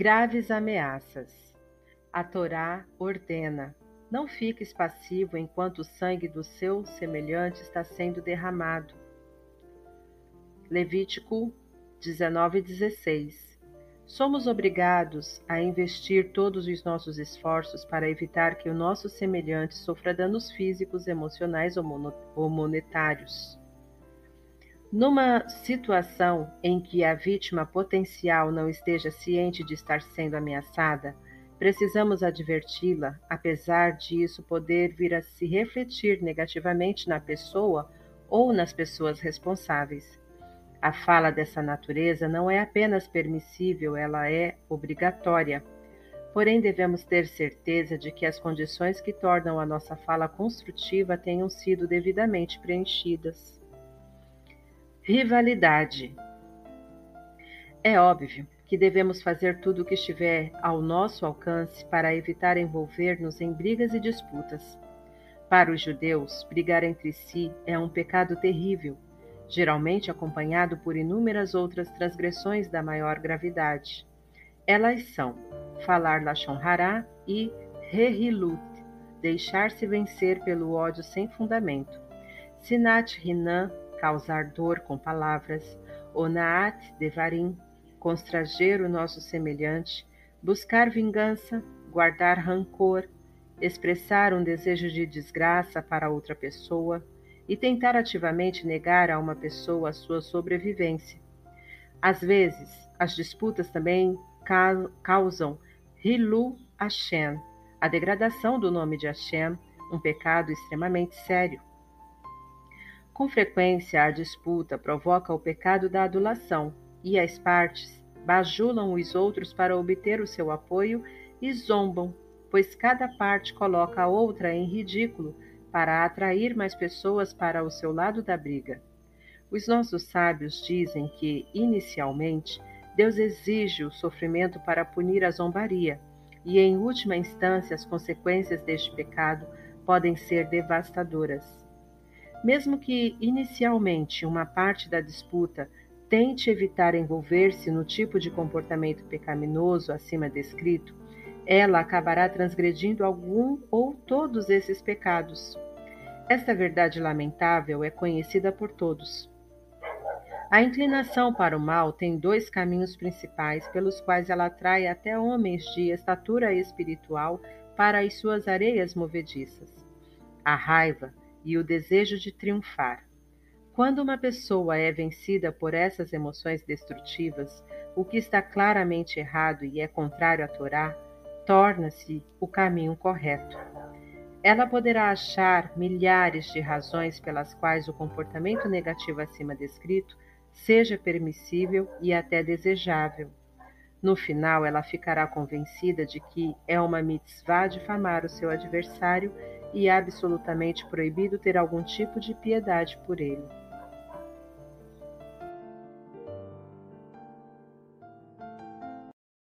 Graves ameaças. A Torá ordena: não fiques passivo enquanto o sangue do seu semelhante está sendo derramado. Levítico 19:16. Somos obrigados a investir todos os nossos esforços para evitar que o nosso semelhante sofra danos físicos, emocionais ou monetários. Numa situação em que a vítima potencial não esteja ciente de estar sendo ameaçada, precisamos adverti-la, apesar disso poder vir a se refletir negativamente na pessoa ou nas pessoas responsáveis. A fala dessa natureza não é apenas permissível, ela é obrigatória. Porém, devemos ter certeza de que as condições que tornam a nossa fala construtiva tenham sido devidamente preenchidas. Rivalidade. É óbvio que devemos fazer tudo o que estiver ao nosso alcance para evitar envolver-nos em brigas e disputas. Para os judeus, brigar entre si é um pecado terrível, geralmente acompanhado por inúmeras outras transgressões da maior gravidade. Elas são falar Lashon Hará e Rehilut, deixar-se vencer pelo ódio sem fundamento. Sinat Rinan, causar dor com palavras, onaat devarim, constranger o nosso semelhante, buscar vingança, guardar rancor, expressar um desejo de desgraça para outra pessoa e tentar ativamente negar a uma pessoa a sua sobrevivência. Às vezes, as disputas também causam Hilu Hashem, a degradação do nome de Hashem, um pecado extremamente sério. Com frequência, a disputa provoca o pecado da adulação, e as partes bajulam os outros para obter o seu apoio e zombam, pois cada parte coloca a outra em ridículo para atrair mais pessoas para o seu lado da briga. Os nossos sábios dizem que, inicialmente, Deus exige o sofrimento para punir a zombaria, e, em última instância, as consequências deste pecado podem ser devastadoras. Mesmo que inicialmente uma parte da disputa tente evitar envolver-se no tipo de comportamento pecaminoso acima descrito, ela acabará transgredindo algum ou todos esses pecados. Esta verdade lamentável é conhecida por todos. A inclinação para o mal tem dois caminhos principais pelos quais ela atrai até homens de estatura espiritual para as suas areias movediças: a raiva, e o desejo de triunfar. Quando uma pessoa é vencida por essas emoções destrutivas, o que está claramente errado e é contrário à Torá, torna-se o caminho correto. Ela poderá achar milhares de razões pelas quais o comportamento negativo acima descrito seja permissível e até desejável. No final, ela ficará convencida de que é uma mitzvah difamar o seu adversário e absolutamente proibido ter algum tipo de piedade por ele.